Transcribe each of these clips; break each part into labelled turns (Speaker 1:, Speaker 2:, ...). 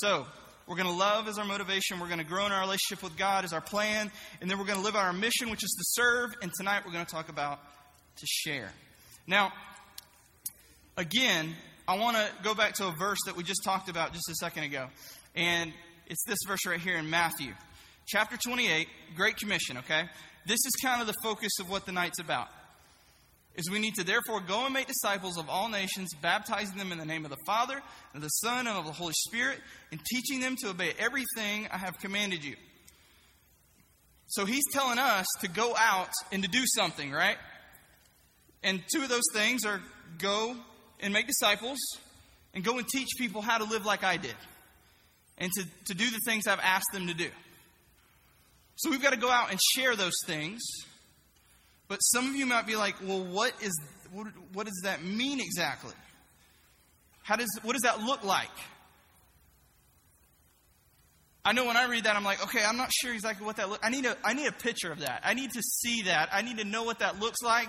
Speaker 1: So, we're going to love as our motivation. We're going to grow in our relationship with God as our plan. And then we're going to live out our mission, which is to serve. And tonight we're going to talk about to share. Now, again, I want to go back to a verse that we just talked about just a second ago. And it's this verse right here in Matthew, chapter 28, Great Commission, okay? This is kind of the focus of what the night's about. Is we need to therefore go and make disciples of all nations, baptizing them in the name of the Father, and the Son, and of the Holy Spirit, and teaching them to obey everything I have commanded you. So he's telling us to go out and to do something, right? And two of those things are go and make disciples, and go and teach people how to live like I did, and to, to do the things I've asked them to do. So we've got to go out and share those things. But some of you might be like, well, what, is, what, what does that mean exactly? How does, what does that look like? I know when I read that, I'm like, okay, I'm not sure exactly what that looks. I need a, I need a picture of that. I need to see that. I need to know what that looks like.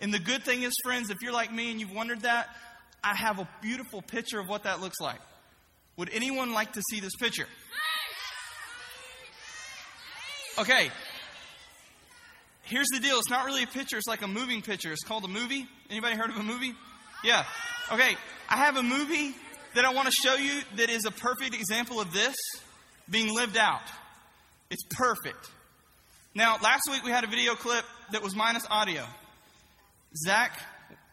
Speaker 1: And the good thing is, friends, if you're like me and you've wondered that, I have a beautiful picture of what that looks like. Would anyone like to see this picture? Okay. Here's the deal. It's not really a picture. It's like a moving picture. It's called a movie. Anybody heard of a movie? Yeah. Okay. I have a movie that I want to show you that is a perfect example of this being lived out. It's perfect. Now, last week we had a video clip that was minus audio. Zach,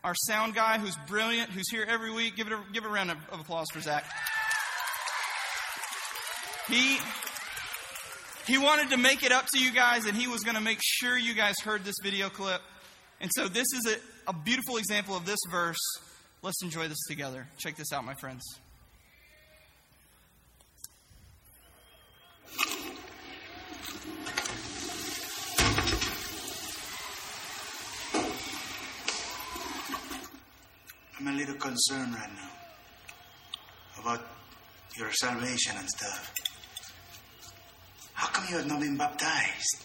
Speaker 1: our sound guy, who's brilliant, who's here every week, give it a, give a round of, of applause for Zach. He he wanted to make it up to you guys, and he was going to make sure you guys heard this video clip. And so, this is a, a beautiful example of this verse. Let's enjoy this together. Check this out, my friends.
Speaker 2: I'm a little concerned right now about your salvation and stuff. How come you have not been baptized?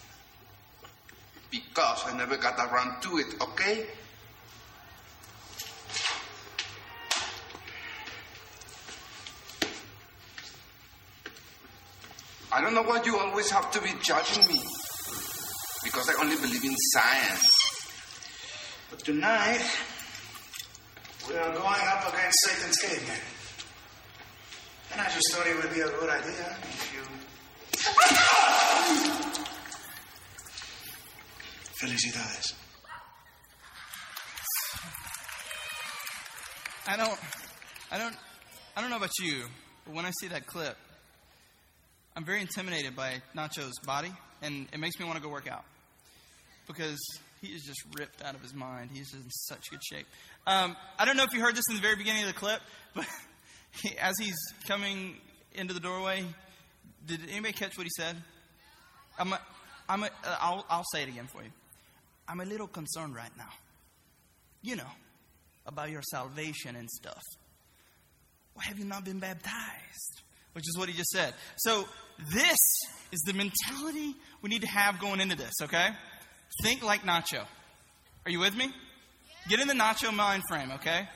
Speaker 3: Because I never got around to it, okay? I don't know why you always have to be judging me. Because I only believe in science.
Speaker 2: But tonight, we are going up against Satan's caveman. And I just thought it would be a good idea if you. Felicidades.
Speaker 1: I don't, I don't, I don't know about you, but when I see that clip, I'm very intimidated by Nacho's body, and it makes me want to go work out because he is just ripped out of his mind. He's in such good shape. Um, I don't know if you heard this in the very beginning of the clip, but he, as he's coming into the doorway, did anybody catch what he said? I'm a, I'm a, uh, I'll, I'll say it again for you. I'm a little concerned right now. You know, about your salvation and stuff. Why have you not been baptized? Which is what he just said. So, this is the mentality we need to have going into this, okay? Think like Nacho. Are you with me? Get in the Nacho mind frame, okay?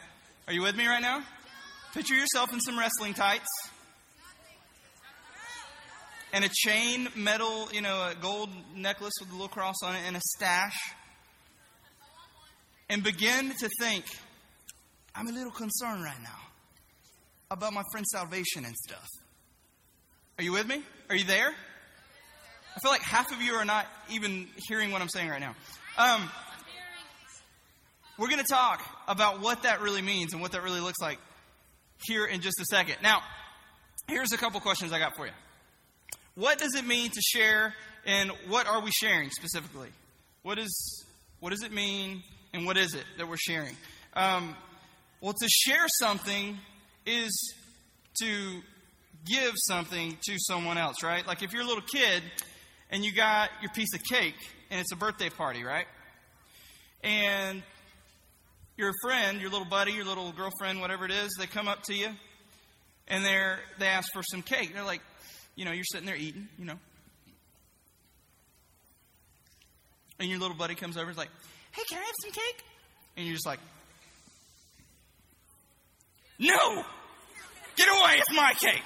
Speaker 1: Are you with me right now? Picture yourself in some wrestling tights and a chain metal, you know, a gold necklace with a little cross on it and a stash. And begin to think, I'm a little concerned right now about my friend's salvation and stuff. Are you with me? Are you there? I feel like half of you are not even hearing what I'm saying right now. Um, we're going to talk about what that really means and what that really looks like here in just a second. Now, here's a couple questions I got for you. What does it mean to share, and what are we sharing specifically? What is what does it mean, and what is it that we're sharing? Um, well, to share something is to give something to someone else, right? Like if you're a little kid and you got your piece of cake and it's a birthday party, right? And your friend, your little buddy, your little girlfriend, whatever it is, they come up to you and they're they ask for some cake. They're like, you know, you're sitting there eating, you know. And your little buddy comes over and is like, hey, can I have some cake? And you're just like, no! Get away, it's my cake!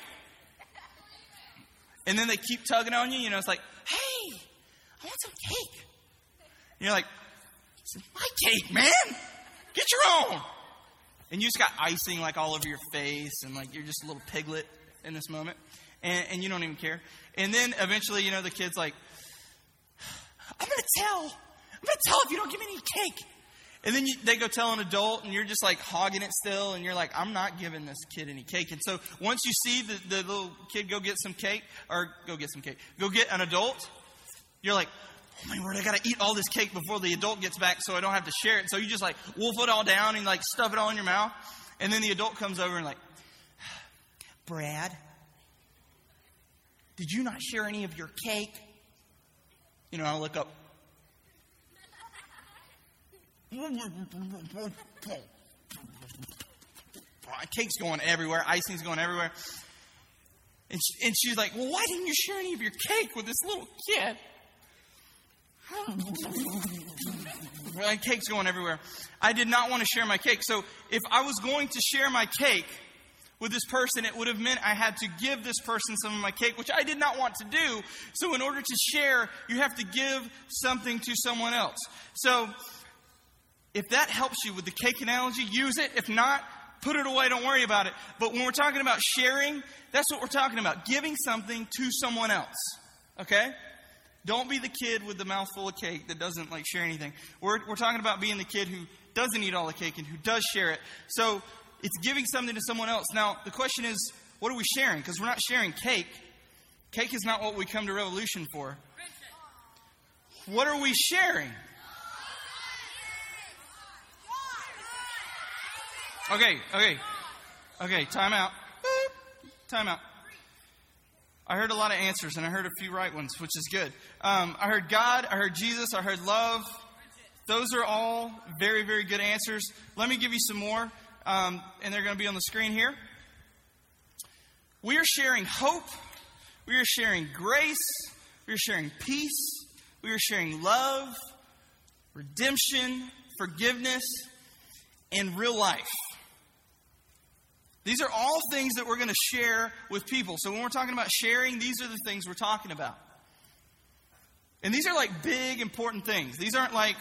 Speaker 1: And then they keep tugging on you. You know, it's like, hey, I want some cake. And you're like, it's my cake, man. Get your own. And you just got icing like all over your face, and like you're just a little piglet in this moment, and, and you don't even care. And then eventually, you know, the kid's like, I'm gonna tell. I'm gonna tell if you don't give me any cake. And then you, they go tell an adult, and you're just like hogging it still, and you're like, I'm not giving this kid any cake. And so once you see the, the little kid go get some cake, or go get some cake, go get an adult, you're like, oh my word, I gotta eat all this cake before the adult gets back so I don't have to share it. So you just like wolf it all down and like stuff it all in your mouth. And then the adult comes over and like, Brad, did you not share any of your cake? You know, I look up. Oh, cake's going everywhere, icing's going everywhere. And, she, and she's like, Well, why didn't you share any of your cake with this little kid? my cake's going everywhere. I did not want to share my cake. So if I was going to share my cake with this person, it would have meant I had to give this person some of my cake, which I did not want to do. So in order to share, you have to give something to someone else. So if that helps you with the cake analogy, use it. If not, put it away. Don't worry about it. But when we're talking about sharing, that's what we're talking about giving something to someone else. Okay? Don't be the kid with the mouthful of cake that doesn't like share anything. We're, we're talking about being the kid who doesn't eat all the cake and who does share it. So it's giving something to someone else. Now, the question is, what are we sharing? Because we're not sharing cake. Cake is not what we come to Revolution for. What are we sharing? Okay, okay, okay, time out. Time out. I heard a lot of answers, and I heard a few right ones, which is good. Um, I heard God, I heard Jesus, I heard love. Those are all very, very good answers. Let me give you some more, um, and they're going to be on the screen here. We are sharing hope. We are sharing grace. We are sharing peace. We are sharing love, redemption, forgiveness, and real life. These are all things that we're going to share with people. So when we're talking about sharing, these are the things we're talking about. And these are like big, important things. These aren't like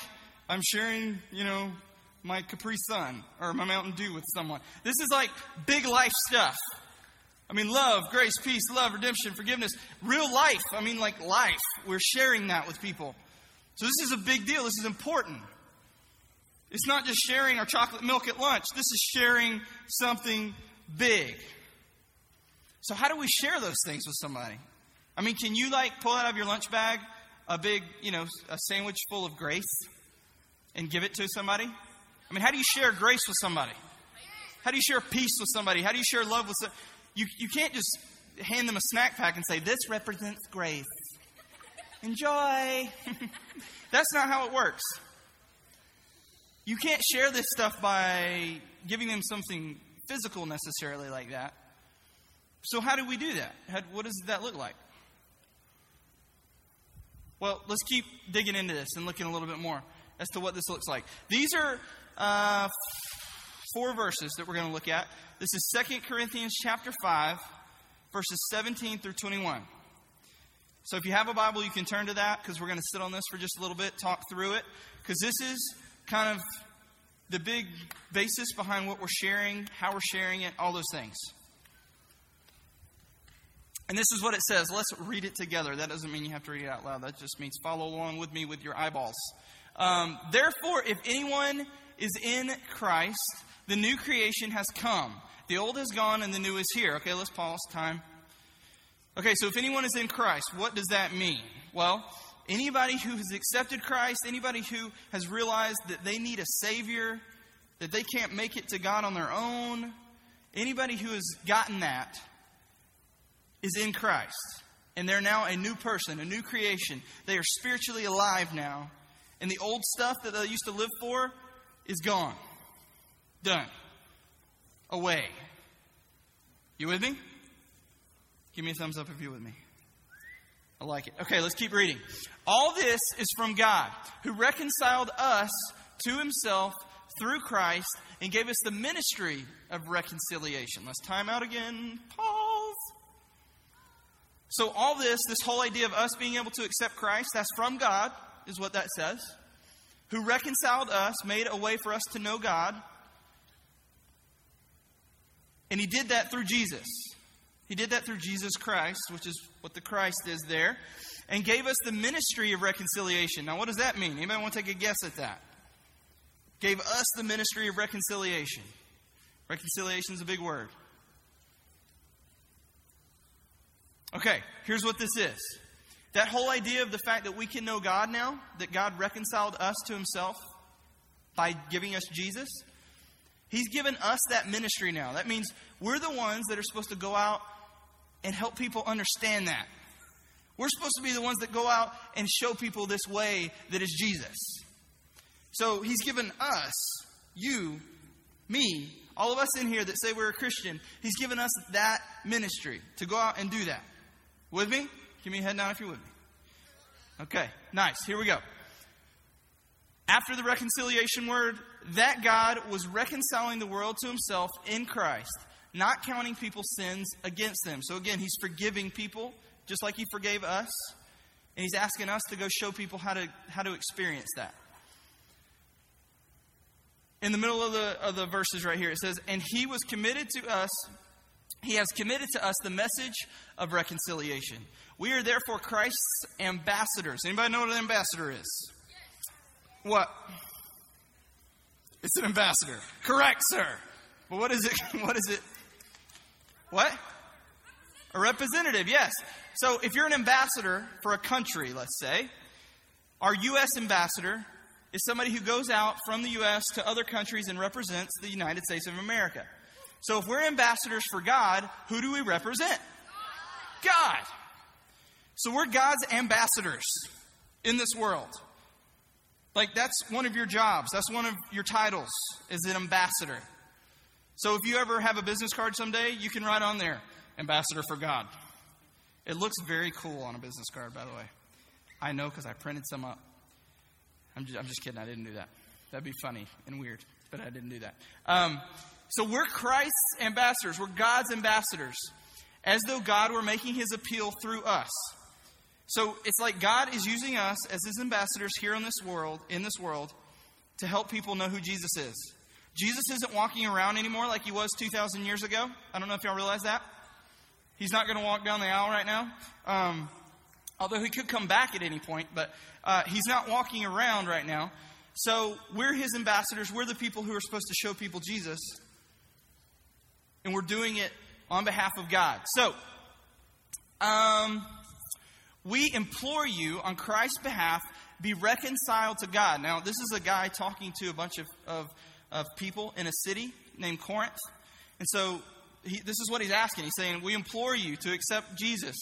Speaker 1: I'm sharing, you know, my Capri Sun or my Mountain Dew with someone. This is like big life stuff. I mean, love, grace, peace, love, redemption, forgiveness, real life. I mean, like life. We're sharing that with people. So this is a big deal. This is important. It's not just sharing our chocolate milk at lunch. This is sharing something big. So, how do we share those things with somebody? I mean, can you like pull out of your lunch bag a big, you know, a sandwich full of grace and give it to somebody? I mean, how do you share grace with somebody? How do you share peace with somebody? How do you share love with somebody? You, you can't just hand them a snack pack and say, This represents grace. Enjoy. That's not how it works. You can't share this stuff by giving them something physical necessarily like that. So, how do we do that? How, what does that look like? Well, let's keep digging into this and looking a little bit more as to what this looks like. These are uh, four verses that we're going to look at. This is 2 Corinthians chapter 5, verses 17 through 21. So if you have a Bible, you can turn to that because we're going to sit on this for just a little bit, talk through it, because this is kind of the big basis behind what we're sharing, how we're sharing it, all those things. And this is what it says. Let's read it together. That doesn't mean you have to read it out loud. That just means follow along with me with your eyeballs. Um, Therefore, if anyone is in Christ, the new creation has come. The old is gone and the new is here. Okay, let's pause. Time. Okay, so if anyone is in Christ, what does that mean? Well, Anybody who has accepted Christ, anybody who has realized that they need a Savior, that they can't make it to God on their own, anybody who has gotten that is in Christ. And they're now a new person, a new creation. They are spiritually alive now. And the old stuff that they used to live for is gone. Done. Away. You with me? Give me a thumbs up if you're with me. I like it. Okay, let's keep reading. All this is from God, who reconciled us to himself through Christ and gave us the ministry of reconciliation. Let's time out again. Pause. So, all this, this whole idea of us being able to accept Christ, that's from God, is what that says, who reconciled us, made a way for us to know God. And he did that through Jesus. He did that through Jesus Christ, which is what the Christ is there, and gave us the ministry of reconciliation. Now, what does that mean? Anybody want to take a guess at that? Gave us the ministry of reconciliation. Reconciliation is a big word. Okay, here's what this is. That whole idea of the fact that we can know God now, that God reconciled us to himself by giving us Jesus, He's given us that ministry now. That means we're the ones that are supposed to go out and help people understand that. We're supposed to be the ones that go out and show people this way that is Jesus. So He's given us, you, me, all of us in here that say we're a Christian, He's given us that ministry to go out and do that. With me? Give me a head down if you're with me. Okay, nice. Here we go. After the reconciliation word, that God was reconciling the world to himself in Christ, not counting people's sins against them. So again, he's forgiving people just like he forgave us, and he's asking us to go show people how to how to experience that. In the middle of the of the verses right here, it says, "And he was committed to us he has committed to us the message of reconciliation. We are therefore Christ's ambassadors. Anybody know what an ambassador is? What? It's an ambassador. Correct, sir. But what is it? What is it? What? A representative, yes. So if you're an ambassador for a country, let's say, our U.S. ambassador is somebody who goes out from the U.S. to other countries and represents the United States of America. So if we're ambassadors for God, who do we represent? God. So we're God's ambassadors in this world. Like that's one of your jobs. That's one of your titles as an ambassador. So if you ever have a business card someday, you can write on there, ambassador for God. It looks very cool on a business card, by the way. I know because I printed some up. I'm just, I'm just, kidding. I didn't do that. That'd be funny and weird, but I didn't do that. Um, so we're Christ's ambassadors, we're God's ambassadors, as though God were making his appeal through us. So it's like God is using us as his ambassadors here in this world, in this world, to help people know who Jesus is. Jesus isn't walking around anymore like he was 2,000 years ago. I don't know if y'all realize that. He's not going to walk down the aisle right now. Um, although he could come back at any point, but uh, he's not walking around right now. So we're his ambassadors. We're the people who are supposed to show people Jesus and we're doing it on behalf of God. So, um, we implore you on Christ's behalf, be reconciled to God. Now, this is a guy talking to a bunch of, of, of people in a city named Corinth. And so, he, this is what he's asking. He's saying, We implore you to accept Jesus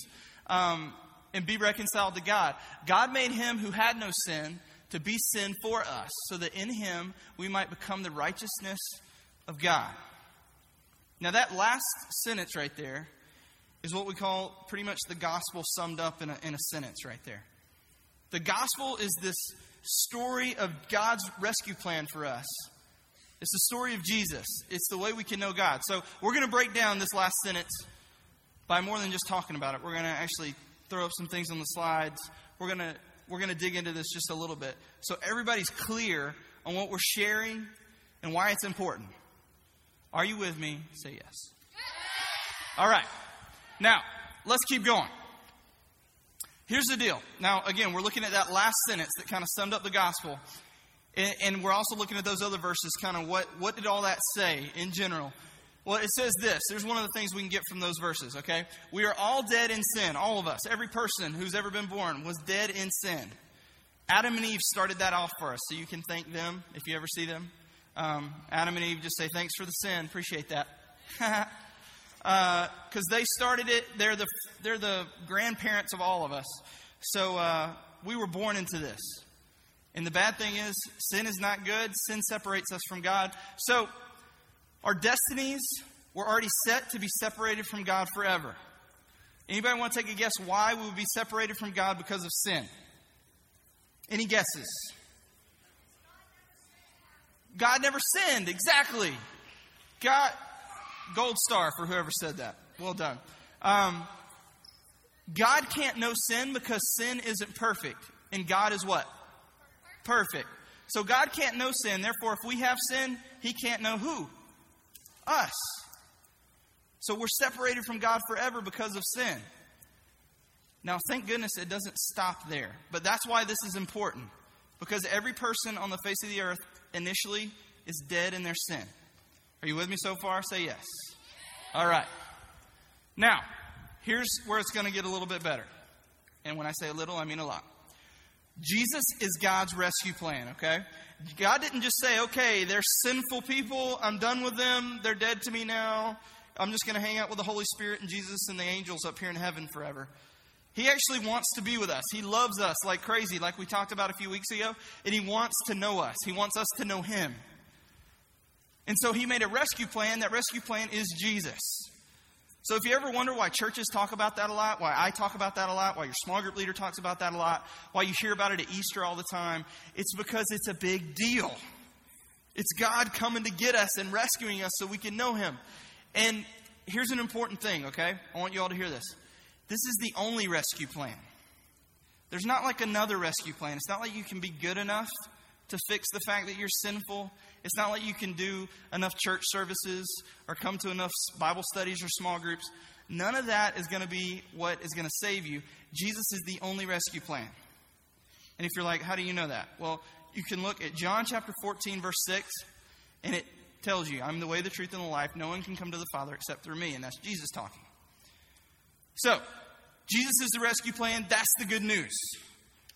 Speaker 1: um, and be reconciled to God. God made him who had no sin to be sin for us, so that in him we might become the righteousness of God. Now, that last sentence right there is what we call pretty much the gospel summed up in a, in a sentence right there. The gospel is this story of God's rescue plan for us. It's the story of Jesus. It's the way we can know God. So, we're going to break down this last sentence by more than just talking about it. We're going to actually throw up some things on the slides. We're going to we're going to dig into this just a little bit so everybody's clear on what we're sharing and why it's important. Are you with me? Say yes. All right. Now, let's keep going. Here's the deal. Now, again, we're looking at that last sentence that kind of summed up the gospel. And, and, we're also looking at those other verses, kind of what, what did all that say in general? Well, it says this. There's one of the things we can get from those verses, okay? We are all dead in sin. All of us. Every person who's ever been born was dead in sin. Adam and Eve started that off for us, so you can thank them if you ever see them. Um, Adam and Eve just say, Thanks for the sin. Appreciate that. Because uh, they started it. They're the, they're the grandparents of all of us. So uh, we were born into this. And the bad thing is, sin is not good. Sin separates us from God. So our destinies were already set to be separated from God forever. Anybody want to take a guess why we would be separated from God because of sin? Any guesses? God never sinned. Exactly. God, gold star for whoever said that. Well done. Um, God can't know sin because sin isn't perfect. And God is what? Perfect. So God can't know sin. Therefore, if we have sin, He can't know who? Us. So we're separated from God forever because of sin. Now, thank goodness it doesn't stop there. But that's why this is important. Because every person on the face of the earth initially is dead in their sin. Are you with me so far? Say yes. All right. Now, here's where it's going to get a little bit better. And when I say a little, I mean a lot. Jesus is God's rescue plan, okay? God didn't just say, okay, they're sinful people. I'm done with them. They're dead to me now. I'm just going to hang out with the Holy Spirit and Jesus and the angels up here in heaven forever. He actually wants to be with us. He loves us like crazy, like we talked about a few weeks ago, and He wants to know us. He wants us to know Him. And so He made a rescue plan. That rescue plan is Jesus. So if you ever wonder why churches talk about that a lot, why I talk about that a lot, why your small group leader talks about that a lot, why you hear about it at Easter all the time, it's because it's a big deal. It's God coming to get us and rescuing us so we can know Him. And here's an important thing, okay? I want you all to hear this. This is the only rescue plan. There's not like another rescue plan. It's not like you can be good enough to fix the fact that you're sinful. It's not like you can do enough church services or come to enough Bible studies or small groups. None of that is going to be what is going to save you. Jesus is the only rescue plan. And if you're like, how do you know that? Well, you can look at John chapter 14, verse 6, and it tells you, I'm the way, the truth, and the life. No one can come to the Father except through me. And that's Jesus talking. So, Jesus is the rescue plan. That's the good news.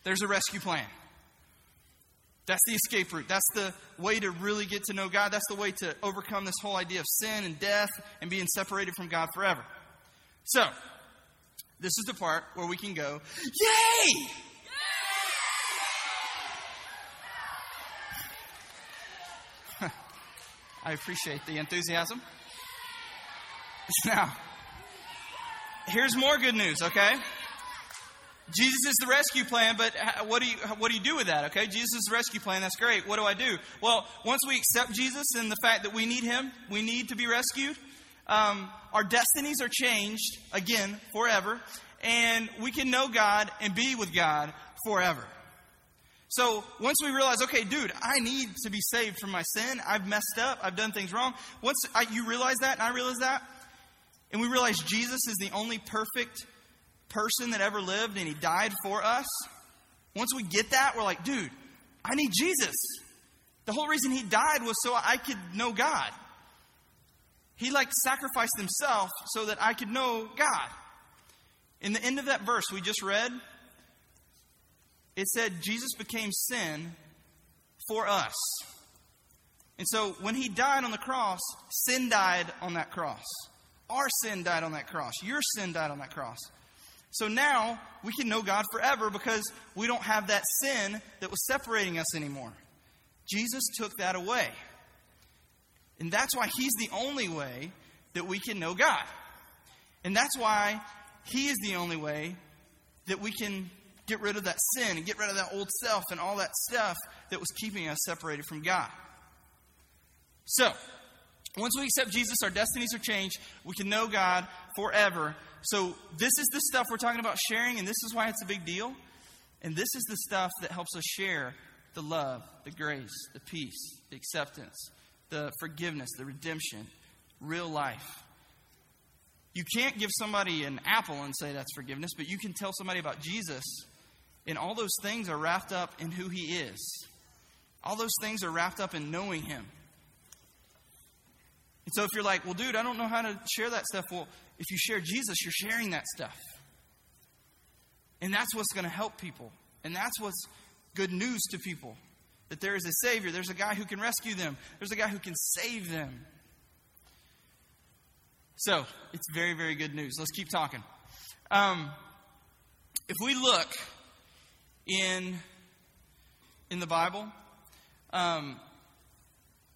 Speaker 1: There's a rescue plan. That's the escape route. That's the way to really get to know God. That's the way to overcome this whole idea of sin and death and being separated from God forever. So, this is the part where we can go, Yay! I appreciate the enthusiasm. Now, here's more good news, okay? Jesus is the rescue plan, but what do you what do you do with that? Okay, Jesus is the rescue plan. That's great. What do I do? Well, once we accept Jesus and the fact that we need Him, we need to be rescued. Um, our destinies are changed again forever, and we can know God and be with God forever. So once we realize, okay, dude, I need to be saved from my sin. I've messed up. I've done things wrong. Once I, you realize that, and I realize that, and we realize Jesus is the only perfect person that ever lived and he died for us, once we get that, we're like, dude, I need Jesus. The whole reason he died was so I could know God. He like sacrificed himself so that I could know God. In the end of that verse we just read, it said Jesus became sin for us. And so when he died on the cross, sin died on that cross. Our sin died on that cross. Your sin died on that cross. So now we can know God forever because we don't have that sin that was separating us anymore. Jesus took that away. And that's why He's the only way that we can know God. And that's why He is the only way that we can get rid of that sin and get rid of that old self and all that stuff that was keeping us separated from God. So, once we accept Jesus, our destinies are changed. We can know God forever. So, this is the stuff we're talking about sharing, and this is why it's a big deal. And this is the stuff that helps us share the love, the grace, the peace, the acceptance, the forgiveness, the redemption, real life. You can't give somebody an apple and say that's forgiveness, but you can tell somebody about Jesus, and all those things are wrapped up in who He is. All those things are wrapped up in knowing Him. And so if you're like, well, dude, I don't know how to share that stuff, well, if you share Jesus, you're sharing that stuff. And that's what's going to help people. And that's what's good news to people that there is a Savior, there's a guy who can rescue them, there's a guy who can save them. So, it's very, very good news. Let's keep talking. Um, if we look in, in the Bible, um,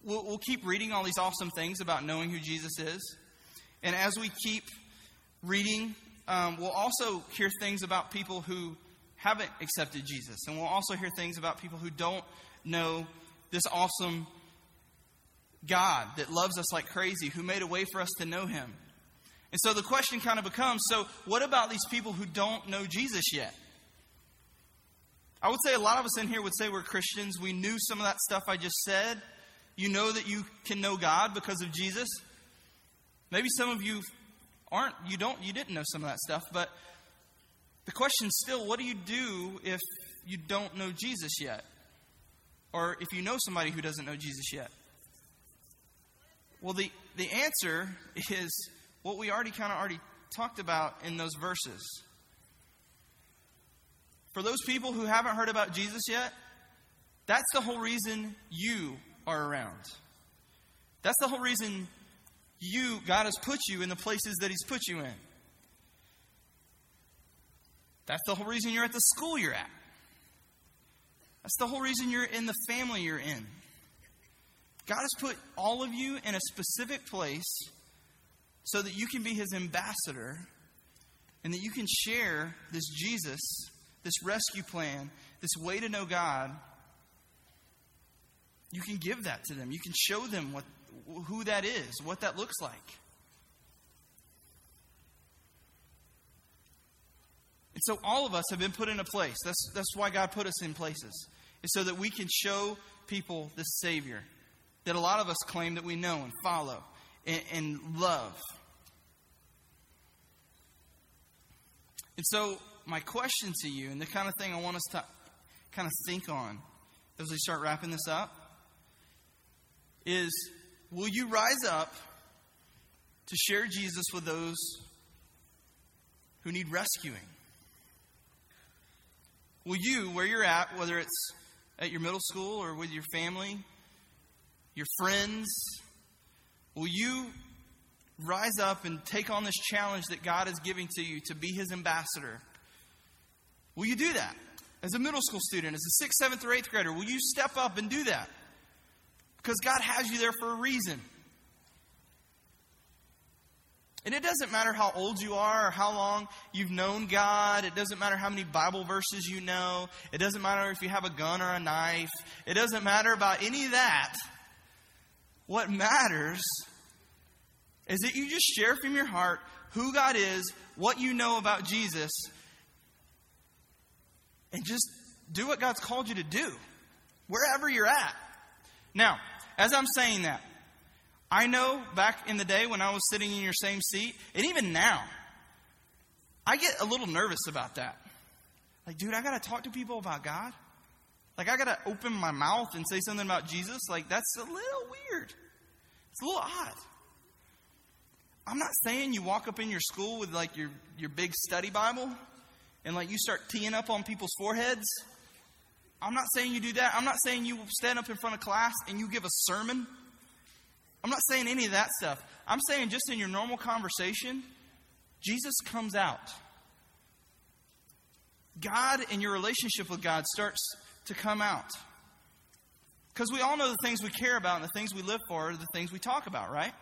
Speaker 1: we'll, we'll keep reading all these awesome things about knowing who Jesus is. And as we keep reading, um, we'll also hear things about people who haven't accepted Jesus. And we'll also hear things about people who don't know this awesome God that loves us like crazy, who made a way for us to know Him. And so the question kind of becomes so, what about these people who don't know Jesus yet? I would say a lot of us in here would say we're Christians. We knew some of that stuff I just said. You know that you can know God because of Jesus. Maybe some of you aren't, you don't, you didn't know some of that stuff, but the question is still, what do you do if you don't know Jesus yet? Or if you know somebody who doesn't know Jesus yet? Well, the, the answer is what we already kind of already talked about in those verses. For those people who haven't heard about Jesus yet, that's the whole reason you are around. That's the whole reason you, God has put you in the places that He's put you in. That's the whole reason you're at the school you're at. That's the whole reason you're in the family you're in. God has put all of you in a specific place so that you can be his ambassador and that you can share this Jesus, this rescue plan, this way to know God. You can give that to them. You can show them what, who that is, what that looks like. And so all of us have been put in a place. That's, that's why God put us in places, is so that we can show people the Savior that a lot of us claim that we know and follow and, and love. And so, my question to you, and the kind of thing I want us to kind of think on as we start wrapping this up, is will you rise up to share Jesus with those who need rescuing? Will you, where you're at, whether it's at your middle school or with your family, your friends, will you rise up and take on this challenge that God is giving to you to be His ambassador? Will you do that? As a middle school student, as a sixth, seventh, or eighth grader, will you step up and do that? Because God has you there for a reason. And it doesn't matter how old you are or how long you've known God. It doesn't matter how many Bible verses you know. It doesn't matter if you have a gun or a knife. It doesn't matter about any of that. What matters is that you just share from your heart who God is, what you know about Jesus, and just do what God's called you to do, wherever you're at. Now, as I'm saying that, I know back in the day when I was sitting in your same seat, and even now, I get a little nervous about that. Like, dude, I got to talk to people about God. Like, I got to open my mouth and say something about Jesus. Like, that's a little weird. It's a little odd. I'm not saying you walk up in your school with like your, your big study Bible and like you start teeing up on people's foreheads. I'm not saying you do that. I'm not saying you stand up in front of class and you give a sermon. I'm not saying any of that stuff. I'm saying just in your normal conversation, Jesus comes out. God and your relationship with God starts to come out. Because we all know the things we care about and the things we live for are the things we talk about, right?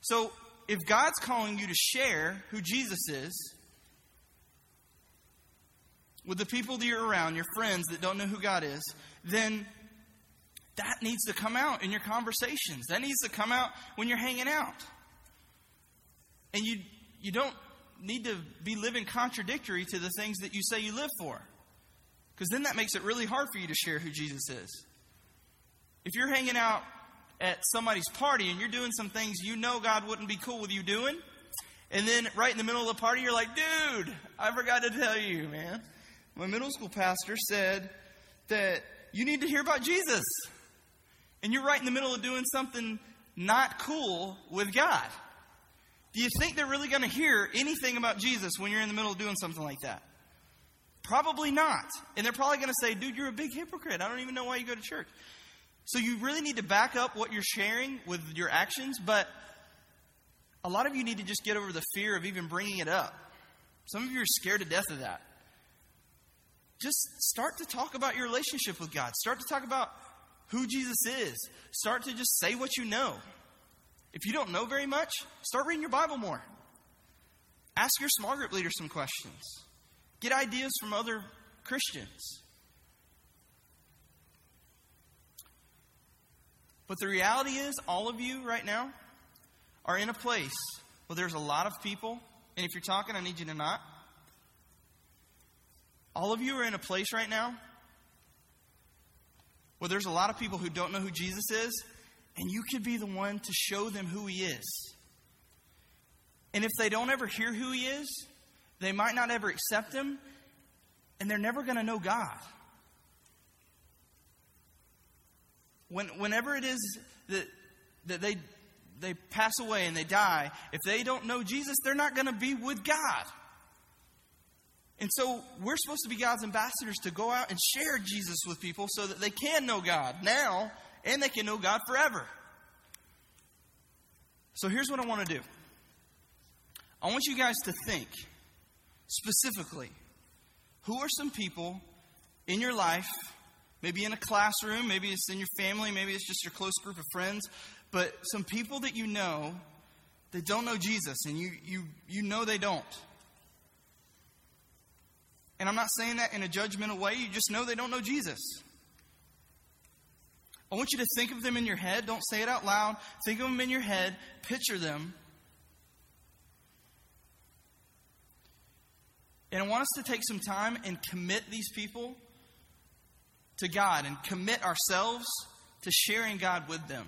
Speaker 1: So if God's calling you to share who Jesus is with the people that you're around, your friends that don't know who God is, then that needs to come out in your conversations. That needs to come out when you're hanging out. And you, you don't need to be living contradictory to the things that you say you live for. Because then that makes it really hard for you to share who Jesus is. If you're hanging out at somebody's party and you're doing some things you know God wouldn't be cool with you doing, and then right in the middle of the party, you're like, dude, I forgot to tell you, man. My middle school pastor said that you need to hear about Jesus. And you're right in the middle of doing something not cool with God. Do you think they're really going to hear anything about Jesus when you're in the middle of doing something like that? Probably not. And they're probably going to say, dude, you're a big hypocrite. I don't even know why you go to church. So you really need to back up what you're sharing with your actions, but a lot of you need to just get over the fear of even bringing it up. Some of you are scared to death of that. Just start to talk about your relationship with God. Start to talk about who Jesus is. Start to just say what you know. If you don't know very much, start reading your Bible more. Ask your small group leader some questions. Get ideas from other Christians. But the reality is, all of you right now are in a place Well, there's a lot of people, and if you're talking, I need you to not. All of you are in a place right now where there's a lot of people who don't know who Jesus is, and you could be the one to show them who he is. And if they don't ever hear who he is, they might not ever accept him, and they're never going to know God. When, whenever it is that, that they, they pass away and they die, if they don't know Jesus, they're not going to be with God. And so we're supposed to be God's ambassadors to go out and share Jesus with people so that they can know God now and they can know God forever. So here's what I want to do I want you guys to think specifically who are some people in your life, maybe in a classroom, maybe it's in your family, maybe it's just your close group of friends, but some people that you know that don't know Jesus and you, you, you know they don't. And I'm not saying that in a judgmental way, you just know they don't know Jesus. I want you to think of them in your head. Don't say it out loud. Think of them in your head. Picture them. And I want us to take some time and commit these people to God and commit ourselves to sharing God with them.